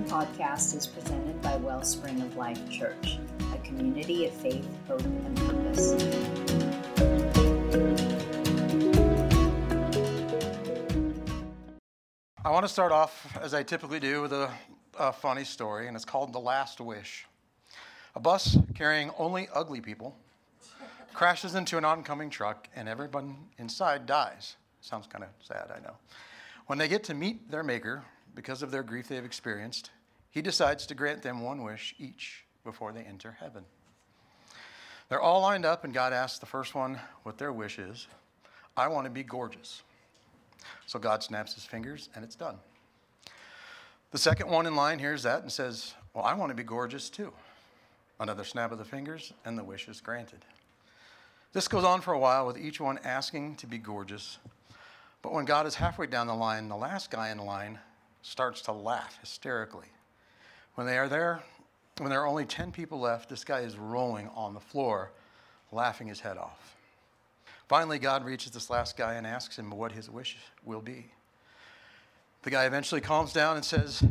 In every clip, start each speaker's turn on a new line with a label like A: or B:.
A: podcast is presented by Wellspring of Life Church, a community of faith, hope, and purpose.
B: I want to start off, as I typically do, with a, a funny story, and it's called The Last Wish. A bus carrying only ugly people crashes into an oncoming truck, and everyone inside dies. Sounds kind of sad, I know. When they get to meet their maker, because of their grief they've experienced, he decides to grant them one wish each before they enter heaven. They're all lined up, and God asks the first one what their wish is. I want to be gorgeous. So God snaps his fingers, and it's done. The second one in line hears that and says, Well, I want to be gorgeous too. Another snap of the fingers, and the wish is granted. This goes on for a while with each one asking to be gorgeous. But when God is halfway down the line, the last guy in line starts to laugh hysterically. When they are there, when there are only 10 people left, this guy is rolling on the floor, laughing his head off. Finally, God reaches this last guy and asks him what his wish will be. The guy eventually calms down and says,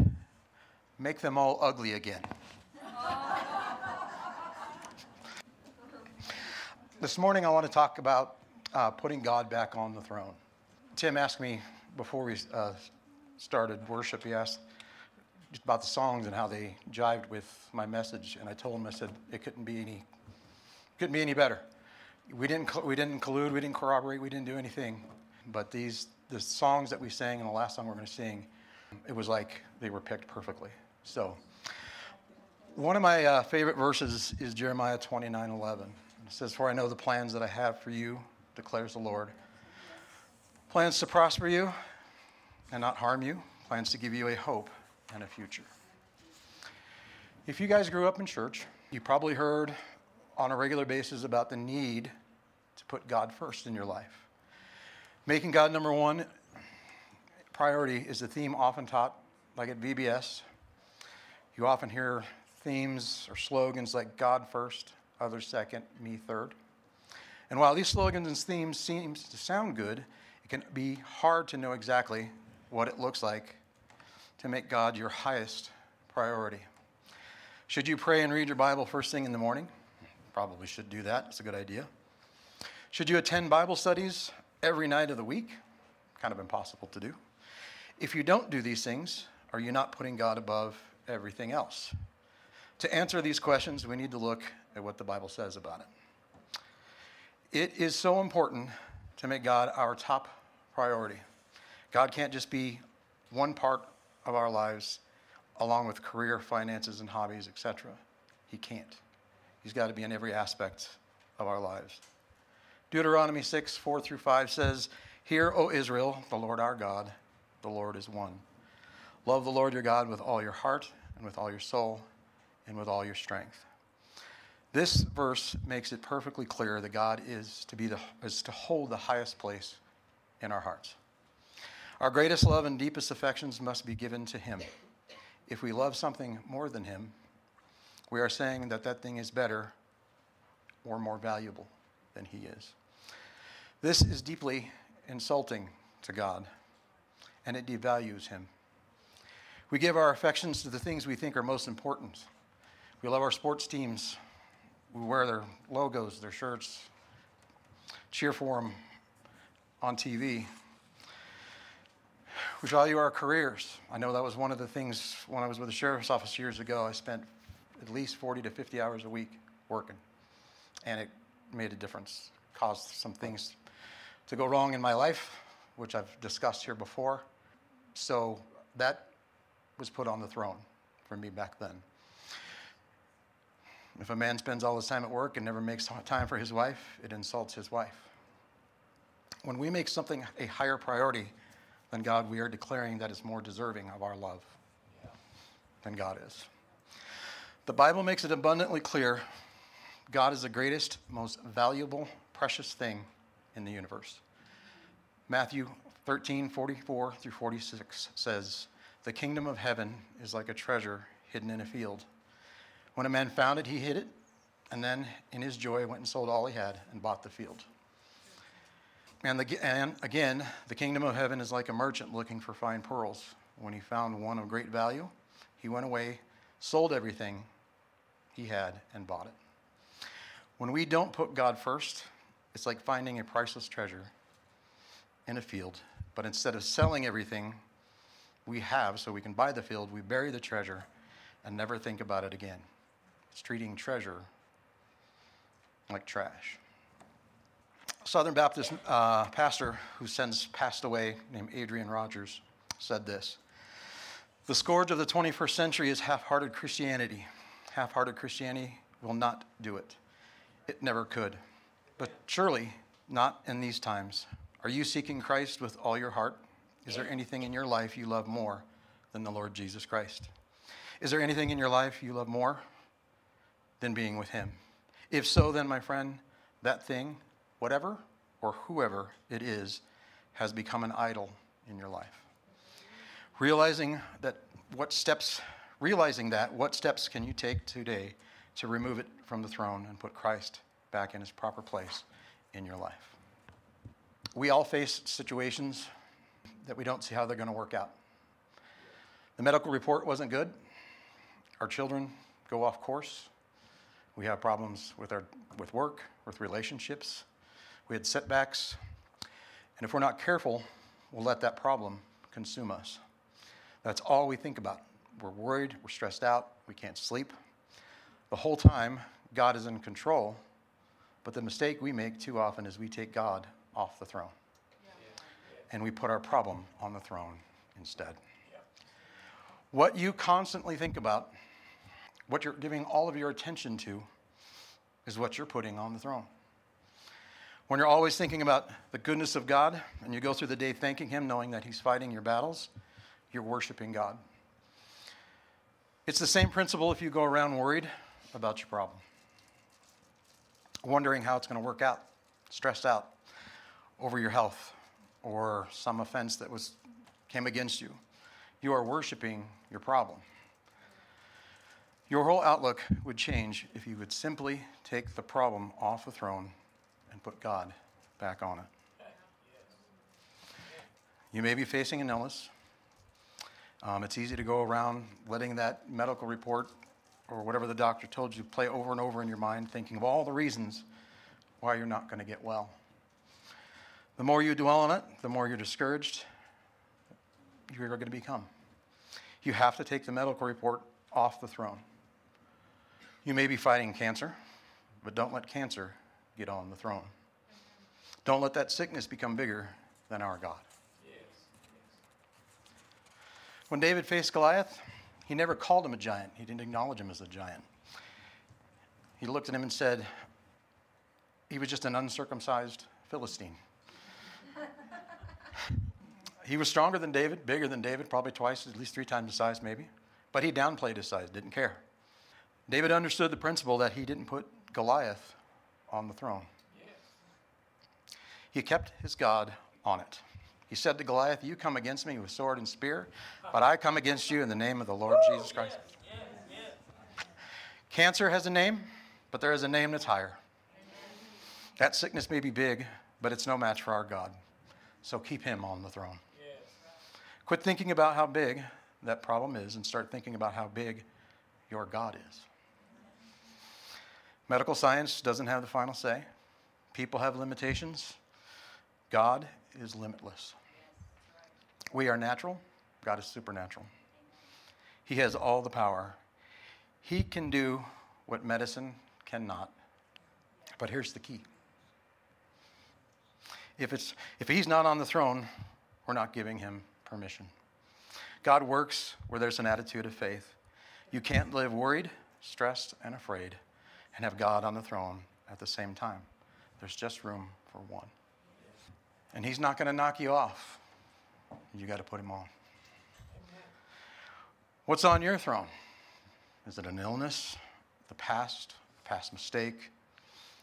B: Make them all ugly again. this morning, I want to talk about uh, putting God back on the throne. Tim asked me before we uh, started worship, he asked just about the songs and how they jived with my message, and I told him I said it couldn't be any couldn't be any better. We didn't we didn't collude, we didn't corroborate, we didn't do anything, but these the songs that we sang and the last song we're going to sing, it was like they were picked perfectly. So. One of my uh, favorite verses is Jeremiah 29 11. It says, For I know the plans that I have for you, declares the Lord. Plans to prosper you and not harm you, plans to give you a hope and a future. If you guys grew up in church, you probably heard on a regular basis about the need to put God first in your life. Making God number one priority is a theme often taught, like at VBS. You often hear themes or slogans like God first, others second, me third. And while these slogans and themes seem to sound good, it can be hard to know exactly what it looks like to make God your highest priority. Should you pray and read your Bible first thing in the morning? Probably should do that. It's a good idea. Should you attend Bible studies every night of the week? Kind of impossible to do. If you don't do these things, are you not putting God above everything else? To answer these questions, we need to look at what the Bible says about it. It is so important to make God our top priority. God can't just be one part of our lives along with career, finances, and hobbies, etc. He can't. He's got to be in every aspect of our lives. Deuteronomy 6, 4 through 5 says, Hear, O Israel, the Lord our God, the Lord is one. Love the Lord your God with all your heart, and with all your soul, and with all your strength. This verse makes it perfectly clear that God is to, be the, is to hold the highest place in our hearts. Our greatest love and deepest affections must be given to Him. If we love something more than Him, we are saying that that thing is better or more valuable than He is. This is deeply insulting to God, and it devalues Him. We give our affections to the things we think are most important. We love our sports teams. We wear their logos, their shirts, cheer for them on TV. We value our careers. I know that was one of the things when I was with the sheriff's office years ago. I spent at least 40 to 50 hours a week working, and it made a difference, caused some things to go wrong in my life, which I've discussed here before. So that was put on the throne for me back then. If a man spends all his time at work and never makes time for his wife, it insults his wife. When we make something a higher priority, then God, we are declaring that is more deserving of our love than God is. The Bible makes it abundantly clear God is the greatest, most valuable, precious thing in the universe. Matthew 13, 44 through 46 says, The kingdom of heaven is like a treasure hidden in a field. When a man found it, he hid it, and then in his joy went and sold all he had and bought the field. And, the, and, again, the kingdom of heaven is like a merchant looking for fine pearls. When he found one of great value, He went away, sold everything he had, and bought it. When we don't put God first, it's like finding a priceless treasure in a field. But instead of selling everything we have so we can buy the field, we bury the treasure and never think about it again. It's treating treasure like trash. Southern Baptist uh, pastor who since passed away, named Adrian Rogers, said this The scourge of the 21st century is half hearted Christianity. Half hearted Christianity will not do it, it never could. But surely not in these times. Are you seeking Christ with all your heart? Is there anything in your life you love more than the Lord Jesus Christ? Is there anything in your life you love more than being with Him? If so, then, my friend, that thing, whatever or whoever it is, has become an idol in your life. Realizing that what steps, realizing that, what steps can you take today to remove it from the throne and put Christ back in his proper place in your life? We all face situations that we don't see how they're going to work out. The medical report wasn't good. Our children go off course. We have problems with, our, with work, with relationships. We had setbacks. And if we're not careful, we'll let that problem consume us. That's all we think about. We're worried, we're stressed out, we can't sleep. The whole time, God is in control, but the mistake we make too often is we take God off the throne. And we put our problem on the throne instead. What you constantly think about what you're giving all of your attention to is what you're putting on the throne. When you're always thinking about the goodness of God and you go through the day thanking Him, knowing that He's fighting your battles, you're worshiping God. It's the same principle if you go around worried about your problem, wondering how it's going to work out, stressed out over your health or some offense that was came against you. You are worshiping your problem. Your whole outlook would change if you would simply take the problem off the throne and put God back on it. You may be facing an illness. Um, it's easy to go around letting that medical report or whatever the doctor told you play over and over in your mind, thinking of all the reasons why you're not going to get well. The more you dwell on it, the more you're discouraged you're going to become. You have to take the medical report off the throne. You may be fighting cancer, but don't let cancer get on the throne. Don't let that sickness become bigger than our God. When David faced Goliath, he never called him a giant, he didn't acknowledge him as a giant. He looked at him and said, he was just an uncircumcised Philistine. he was stronger than David, bigger than David, probably twice, at least three times the size, maybe. But he downplayed his size, didn't care. David understood the principle that he didn't put Goliath on the throne. He kept his God on it. He said to Goliath, You come against me with sword and spear, but I come against you in the name of the Lord Jesus Christ. Cancer has a name, but there is a name that's higher. That sickness may be big, but it's no match for our God. So keep him on the throne. Quit thinking about how big that problem is and start thinking about how big your God is. Medical science doesn't have the final say. People have limitations. God is limitless. We are natural, God is supernatural. He has all the power. He can do what medicine cannot. But here's the key. If, it's, if he's not on the throne, we're not giving him permission. God works where there's an attitude of faith. You can't live worried, stressed, and afraid and have God on the throne at the same time. There's just room for one. And He's not going to knock you off. You got to put Him on. What's on your throne? Is it an illness, the past, a past mistake,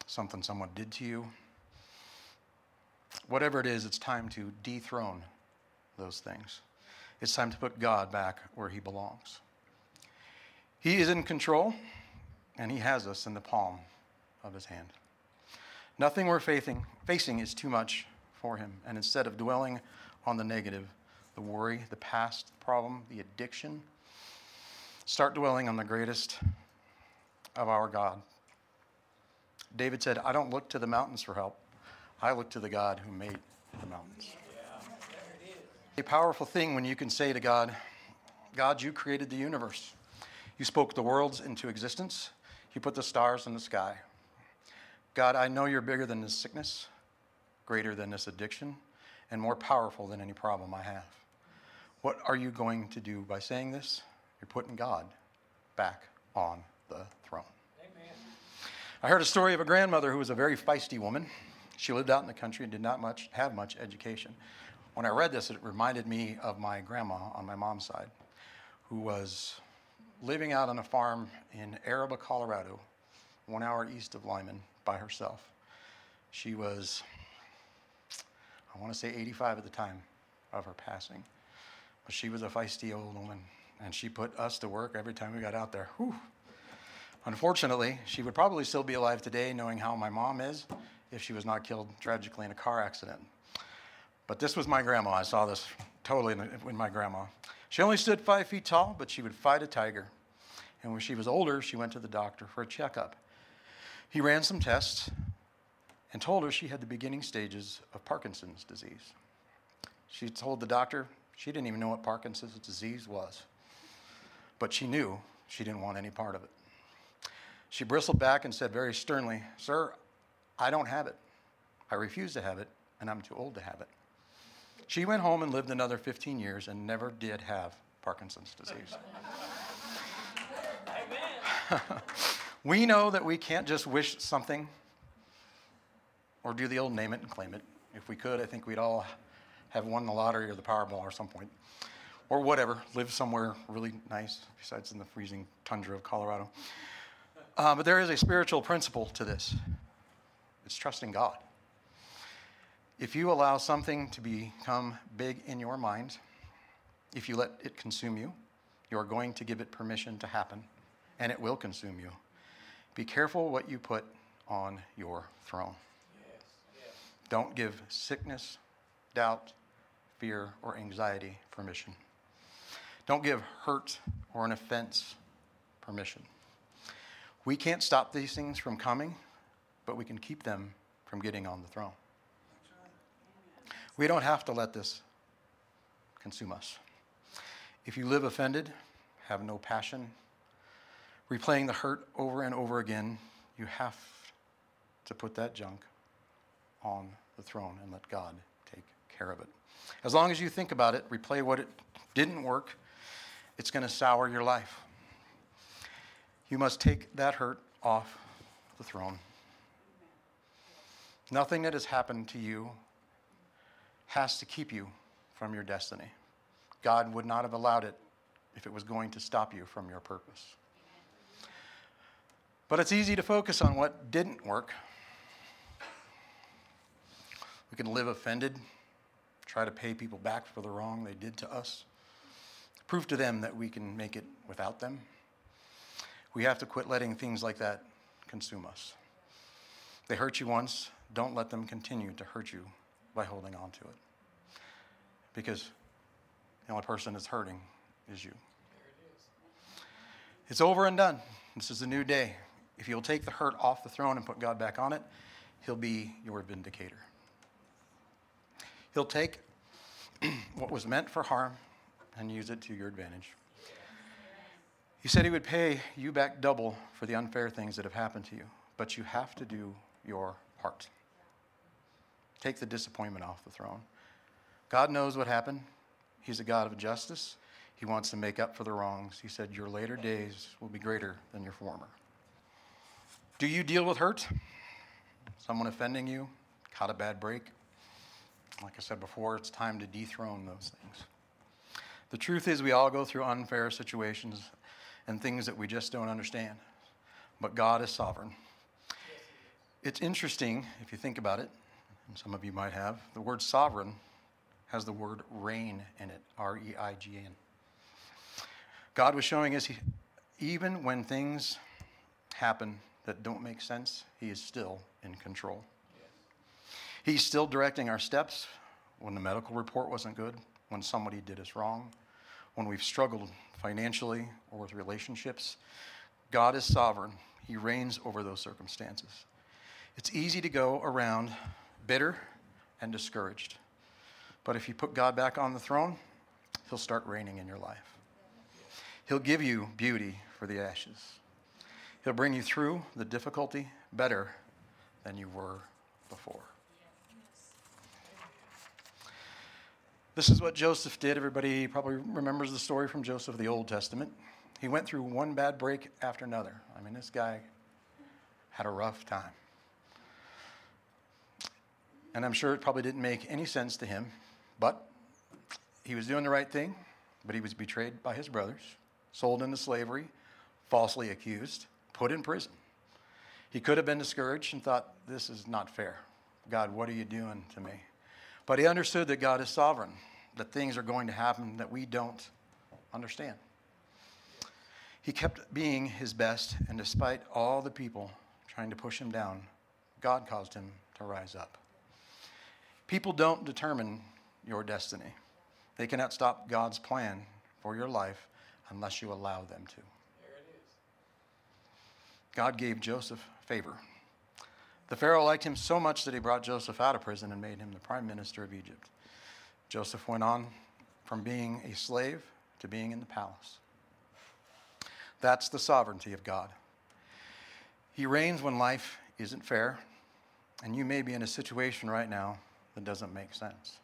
B: something someone did to you? Whatever it is, it's time to dethrone those things. It's time to put God back where He belongs. He is in control and He has us in the palm of His hand. Nothing we're facing, facing is too much for Him. And instead of dwelling on the negative, the worry, the past the problem, the addiction, Start dwelling on the greatest of our God. David said, I don't look to the mountains for help. I look to the God who made the mountains. A powerful thing when you can say to God, God, you created the universe. You spoke the worlds into existence. You put the stars in the sky. God, I know you're bigger than this sickness, greater than this addiction, and more powerful than any problem I have. What are you going to do by saying this? You're putting God back on the throne. Amen. I heard a story of a grandmother who was a very feisty woman. She lived out in the country and did not much have much education. When I read this, it reminded me of my grandma on my mom's side, who was living out on a farm in Arriba, Colorado, one hour east of Limon, by herself. She was, I want to say 85 at the time of her passing. But she was a feisty old woman, and she put us to work every time we got out there. Whew. Unfortunately, she would probably still be alive today, knowing how my mom is, if she was not killed tragically in a car accident. But this was my grandma. I saw this totally in, in my grandma. She only stood five feet tall, but she would fight a tiger. And when she was older, she went to the doctor for a checkup. He ran some tests and told her she had the beginning stages of Parkinson's disease. She told the doctor she didn't even know what Parkinson's disease was, but she knew she didn't want any part of it. She bristled back and said very sternly, Sir, I don't have it. I refuse to have it, and I'm too old to have it. She went home and lived another 15 years and never did have Parkinson's disease. we know that we can't just wish something or do the old name it and claim it. If we could, I think we'd all have won the lottery or the Powerball or some point, or whatever, live somewhere really nice besides in the freezing tundra of Colorado. Uh, but there is a spiritual principle to this it's trusting God. If you allow something to become big in your mind, if you let it consume you, you are going to give it permission to happen, and it will consume you. Be careful what you put on your throne. Yes. Yes. Don't give sickness, doubt, fear, or anxiety permission. Don't give hurt or an offense permission. We can't stop these things from coming, but we can keep them from getting on the throne. We don't have to let this consume us. If you live offended, have no passion, replaying the hurt over and over again, you have to put that junk on the throne and let God take care of it. As long as you think about it, replay what it didn't work, it's going to sour your life. You must take that hurt off the throne. Nothing that has happened to you has to keep you from your destiny. God would not have allowed it if it was going to stop you from your purpose. But it's easy to focus on what didn't work. We can live offended, try to pay people back for the wrong they did to us, prove to them that we can make it without them. We have to quit letting things like that consume us. They hurt you once, don't let them continue to hurt you by holding on to it. Because the only person that's hurting is you. It's over and done. This is a new day. If you'll take the hurt off the throne and put God back on it, He'll be your vindicator. He'll take what was meant for harm and use it to your advantage. He said He would pay you back double for the unfair things that have happened to you, but you have to do your part. Take the disappointment off the throne. God knows what happened. He's a God of justice. He wants to make up for the wrongs. He said, Your later days will be greater than your former. Do you deal with hurt? Someone offending you? Caught a bad break? Like I said before, it's time to dethrone those things. The truth is, we all go through unfair situations and things that we just don't understand. But God is sovereign. It's interesting, if you think about it, and some of you might have, the word sovereign has the word reign in it R E I G N. God was showing us, he, even when things happen that don't make sense, He is still in control. He's still directing our steps when the medical report wasn't good, when somebody did us wrong, when we've struggled financially or with relationships. God is sovereign, He reigns over those circumstances. It's easy to go around bitter and discouraged. But if you put God back on the throne, He'll start reigning in your life. He'll give you beauty for the ashes. He'll bring you through the difficulty better than you were before. This is what Joseph did. Everybody probably remembers the story from Joseph of the Old Testament. He went through one bad break after another. I mean, this guy had a rough time. And I'm sure it probably didn't make any sense to him, but he was doing the right thing, but he was betrayed by his brothers, sold into slavery, falsely accused, put in prison. He could have been discouraged and thought, This is not fair. God, what are you doing to me? But he understood that God is sovereign that things are going to happen that we don't understand. He kept being his best, and despite all the people trying to push him down, God caused him to rise up. People don't determine your destiny. They cannot stop God's plan for your life unless you allow them to. There it is. God gave Joseph favor. The Pharaoh liked him so much that he brought Joseph out of prison and made him the prime minister of Egypt. Joseph went on from being a slave to being in the palace. That's the sovereignty of God. He reigns when life isn't fair, and you may be in a situation right now that doesn't make sense.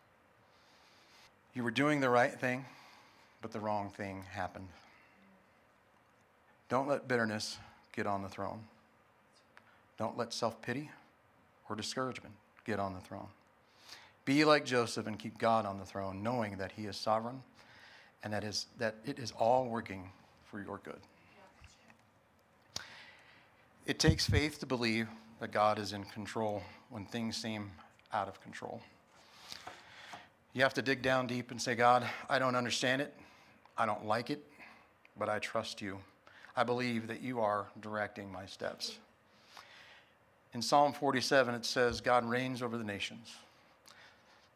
B: You were doing the right thing, but the wrong thing happened. Don't let bitterness get on the throne. Don't let self pity or discouragement get on the throne. Be like Joseph and keep God on the throne, knowing that He is sovereign and that, is, that it is all working for your good. It takes faith to believe that God is in control when things seem out of control. You have to dig down deep and say, God, I don't understand it. I don't like it, but I trust you. I believe that you are directing my steps. In Psalm 47, it says, God reigns over the nations.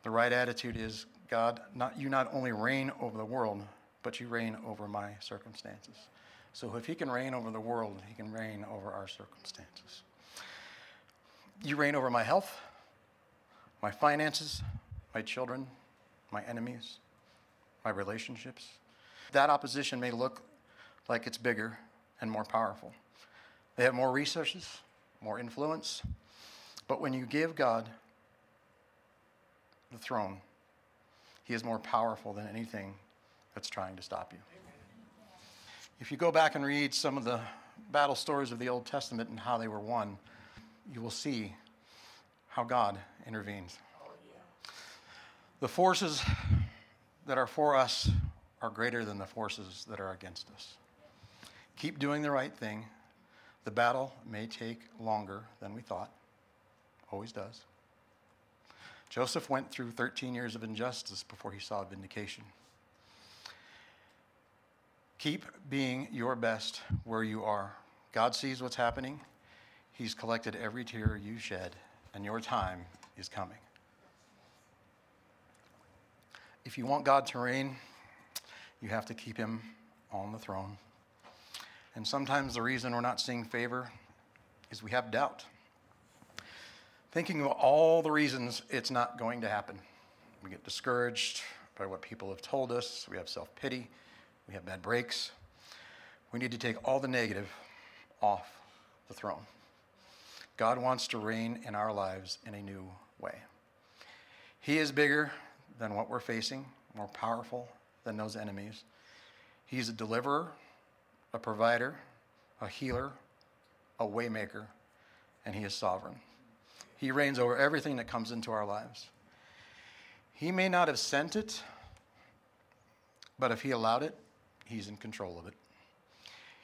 B: The right attitude is God, not, you not only reign over the world, but you reign over my circumstances. So if he can reign over the world, he can reign over our circumstances. You reign over my health, my finances, my children, my enemies, my relationships. That opposition may look like it's bigger and more powerful. They have more resources, more influence. But when you give God the throne, he is more powerful than anything that's trying to stop you. If you go back and read some of the battle stories of the Old Testament and how they were won, you will see how God intervenes. The forces that are for us are greater than the forces that are against us. Keep doing the right thing. The battle may take longer than we thought, always does. Joseph went through 13 years of injustice before he saw vindication. Keep being your best where you are. God sees what's happening. He's collected every tear you shed, and your time is coming. If you want God to reign, you have to keep him on the throne. And sometimes the reason we're not seeing favor is we have doubt thinking of all the reasons it's not going to happen. We get discouraged by what people have told us, we have self pity, we have bad breaks. We need to take all the negative off the throne. God wants to reign in our lives in a new way. He is bigger than what we're facing, more powerful than those enemies. He's a deliverer, a provider, a healer, a waymaker, and he is sovereign. He reigns over everything that comes into our lives. He may not have sent it, but if He allowed it, He's in control of it.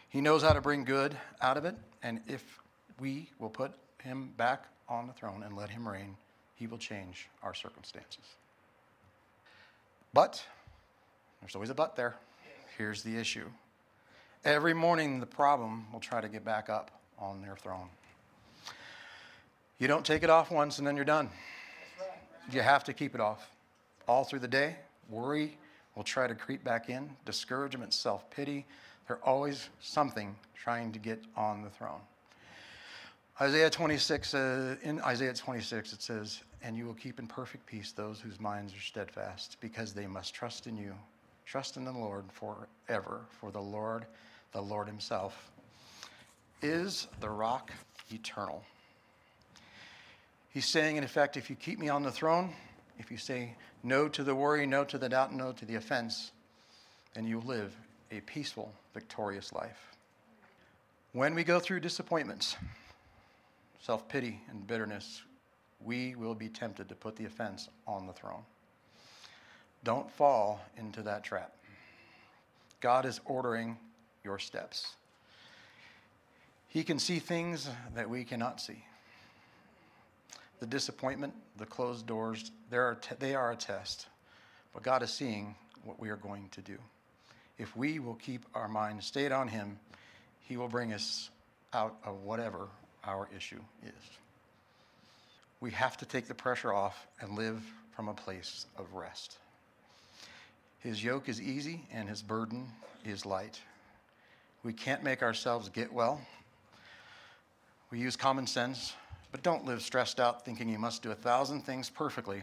B: He knows how to bring good out of it, and if we will put Him back on the throne and let Him reign, He will change our circumstances. But, there's always a but there. Here's the issue. Every morning, the problem will try to get back up on their throne. You don't take it off once and then you're done. You have to keep it off all through the day. Worry will try to creep back in, discouragement, self pity. They're always something trying to get on the throne. Isaiah 26, uh, in Isaiah 26, it says, And you will keep in perfect peace those whose minds are steadfast, because they must trust in you. Trust in the Lord forever, for the Lord, the Lord Himself, is the rock eternal. He's saying, in effect, if you keep me on the throne, if you say no to the worry, no to the doubt, no to the offense, then you live a peaceful, victorious life. When we go through disappointments, self pity, and bitterness, we will be tempted to put the offense on the throne. Don't fall into that trap. God is ordering your steps. He can see things that we cannot see. The disappointment, the closed doors, are te- they are a test. But God is seeing what we are going to do. If we will keep our mind stayed on Him, He will bring us out of whatever our issue is. We have to take the pressure off and live from a place of rest. His yoke is easy and his burden is light. We can't make ourselves get well. We use common sense, but don't live stressed out thinking you must do a thousand things perfectly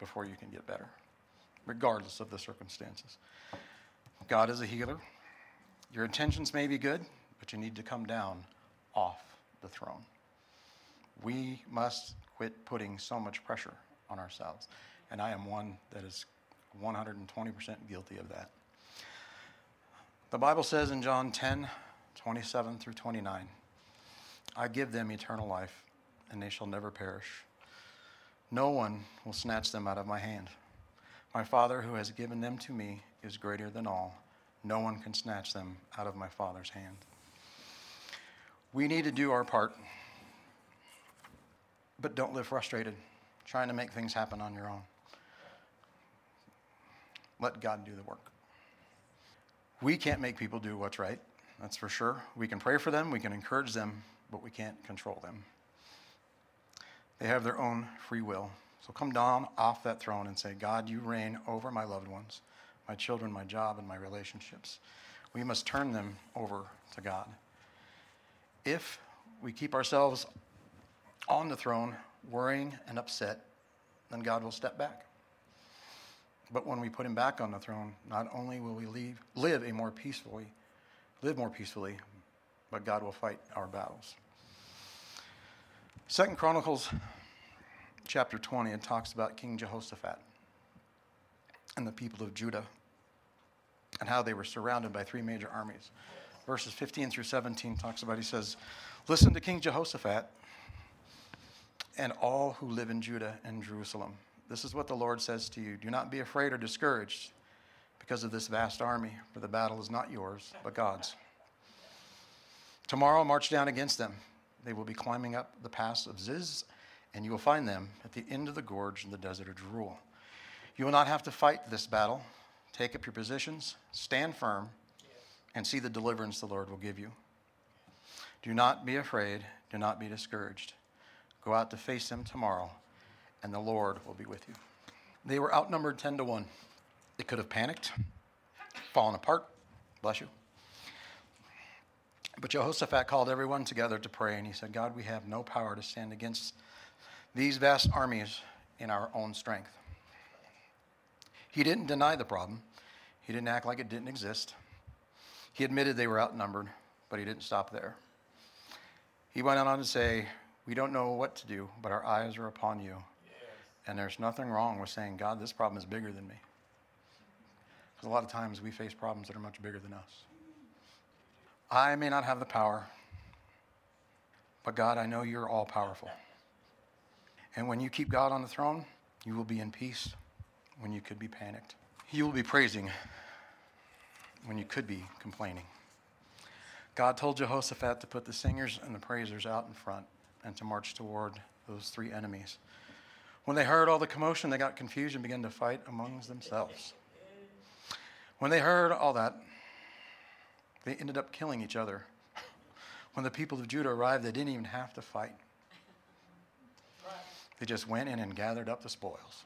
B: before you can get better, regardless of the circumstances. God is a healer. Your intentions may be good, but you need to come down off the throne. We must quit putting so much pressure on ourselves. And I am one that is 120% guilty of that. The Bible says in John 10 27 through 29, I give them eternal life, and they shall never perish. No one will snatch them out of my hand. My Father, who has given them to me, is greater than all. No one can snatch them out of my Father's hand. We need to do our part, but don't live frustrated, trying to make things happen on your own. Let God do the work. We can't make people do what's right, that's for sure. We can pray for them, we can encourage them, but we can't control them. They have their own free will. So come down off that throne and say, God, you reign over my loved ones, my children, my job, and my relationships. We must turn them over to God. If we keep ourselves on the throne, worrying and upset, then God will step back. But when we put him back on the throne, not only will we leave, live a more peacefully, live more peacefully, but God will fight our battles. Second Chronicles chapter 20, it talks about King Jehoshaphat and the people of Judah and how they were surrounded by three major armies. Verses 15 through 17 talks about, he says, Listen to King Jehoshaphat and all who live in Judah and Jerusalem. This is what the Lord says to you Do not be afraid or discouraged because of this vast army, for the battle is not yours, but God's. Tomorrow, march down against them. They will be climbing up the pass of Ziz, and you will find them at the end of the gorge in the desert of Jeruel. You will not have to fight this battle. Take up your positions, stand firm, and see the deliverance the Lord will give you. Do not be afraid, do not be discouraged. Go out to face them tomorrow and the Lord will be with you. They were outnumbered 10 to 1. They could have panicked, fallen apart. Bless you. But Jehoshaphat called everyone together to pray, and he said, God, we have no power to stand against these vast armies in our own strength. He didn't deny the problem, he didn't act like it didn't exist. He admitted they were outnumbered, but he didn't stop there. He went on to say, We don't know what to do, but our eyes are upon you and there's nothing wrong with saying, God, this problem is bigger than me. Because a lot of times we face problems that are much bigger than us. I may not have the power, but God, I know you're all powerful. And when you keep God on the throne, you will be in peace when you could be panicked. You will be praising when you could be complaining. God told Jehoshaphat to put the singers and the praisers out in front and to march toward those three enemies. When they heard all the commotion, they got confused and began to fight amongst themselves. When they heard all that, they ended up killing each other. When the people of Judah arrived, they didn't even have to fight. They just went in and gathered up the spoils.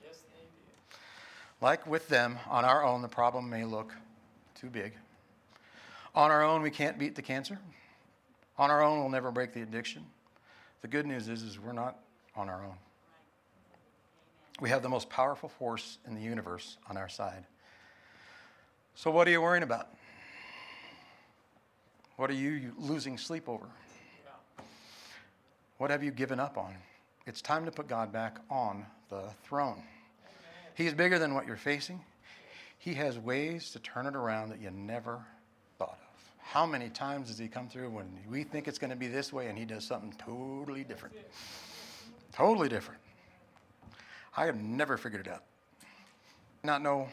B: Like with them, on our own, the problem may look too big. On our own, we can't beat the cancer. On our own, we'll never break the addiction. The good news is, is we're not on our own. We have the most powerful force in the universe on our side. So, what are you worrying about? What are you losing sleep over? What have you given up on? It's time to put God back on the throne. He's bigger than what you're facing. He has ways to turn it around that you never. How many times does He come through when we think it's going to be this way and He does something totally different? Totally different. I have never figured it out. Not know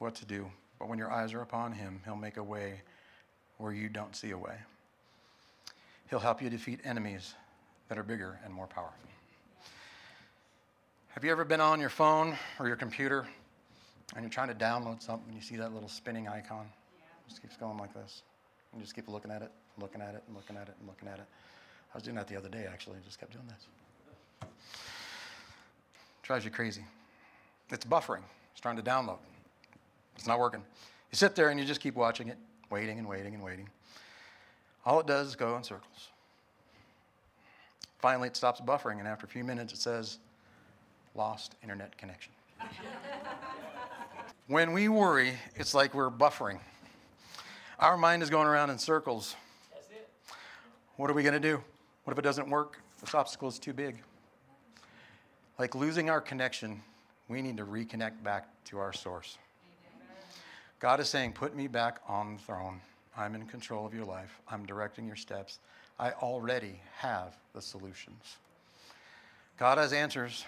B: what to do, but when your eyes are upon Him, He'll make a way where you don't see a way. He'll help you defeat enemies that are bigger and more powerful. Have you ever been on your phone or your computer and you're trying to download something, and you see that little spinning icon? Just keeps going like this. You just keep looking at it, looking at it, and looking at it, and looking at it. I was doing that the other day, actually. I just kept doing this. Drives you crazy. It's buffering. It's trying to download. It's not working. You sit there and you just keep watching it, waiting and waiting and waiting. All it does is go in circles. Finally, it stops buffering, and after a few minutes, it says, lost internet connection. when we worry, it's like we're buffering. Our mind is going around in circles. What are we going to do? What if it doesn't work? This obstacle is too big. Like losing our connection, we need to reconnect back to our source. God is saying, Put me back on the throne. I'm in control of your life. I'm directing your steps. I already have the solutions. God has answers,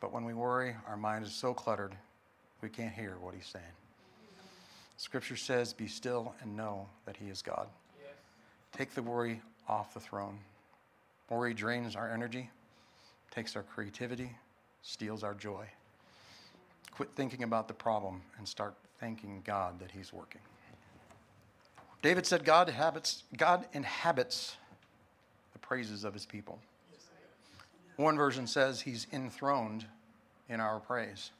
B: but when we worry, our mind is so cluttered, we can't hear what He's saying. Scripture says, Be still and know that He is God. Yes. Take the worry off the throne. Worry drains our energy, takes our creativity, steals our joy. Quit thinking about the problem and start thanking God that He's working. David said, God inhabits, God inhabits the praises of his people. One version says he's enthroned in our praise.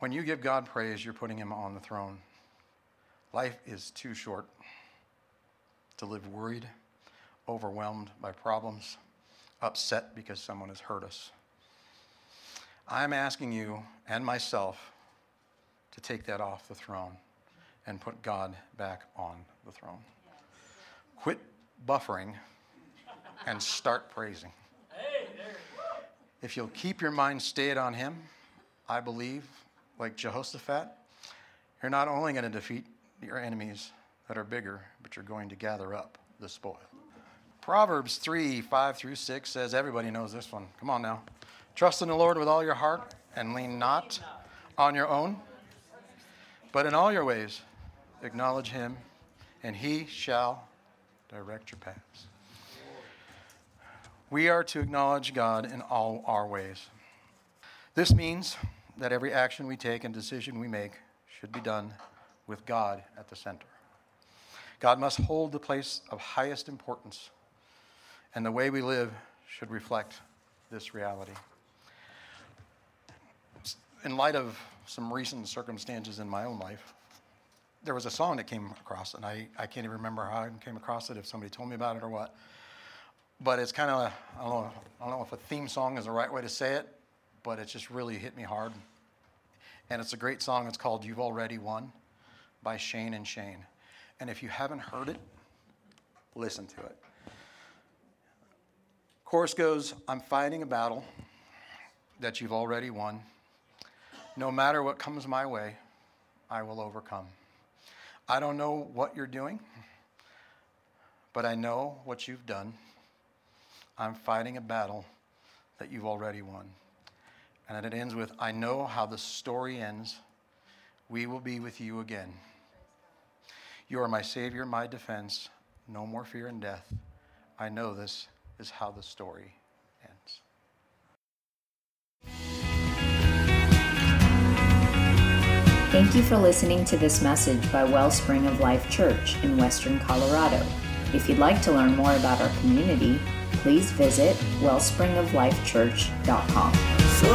B: When you give God praise, you're putting him on the throne. Life is too short to live worried, overwhelmed by problems, upset because someone has hurt us. I'm asking you and myself to take that off the throne and put God back on the throne. Quit buffering and start praising. If you'll keep your mind stayed on Him, I believe, like Jehoshaphat, you're not only going to defeat your enemies that are bigger, but you're going to gather up the spoil. Proverbs 3 5 through 6 says, everybody knows this one. Come on now. Trust in the Lord with all your heart and lean not on your own, but in all your ways acknowledge him, and he shall direct your paths. We are to acknowledge God in all our ways. This means that every action we take and decision we make should be done with God at the center. God must hold the place of highest importance, and the way we live should reflect this reality. In light of some recent circumstances in my own life, there was a song that came across, and I, I can't even remember how I came across it, if somebody told me about it or what. But it's kind of, I don't know, I don't know if a theme song is the right way to say it, but it just really hit me hard. And it's a great song. It's called You've Already Won by Shane and Shane. And if you haven't heard it, listen to it. Chorus goes, I'm fighting a battle that you've already won. No matter what comes my way, I will overcome. I don't know what you're doing, but I know what you've done. I'm fighting a battle that you've already won. And it ends with I know how the story ends. We will be with you again. You are my Savior, my defense. No more fear and death. I know this is how the story ends.
A: Thank you for listening to this message by Wellspring of Life Church in Western Colorado. If you'd like to learn more about our community, please visit wellspringoflifechurch.com. So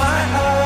C: my heart.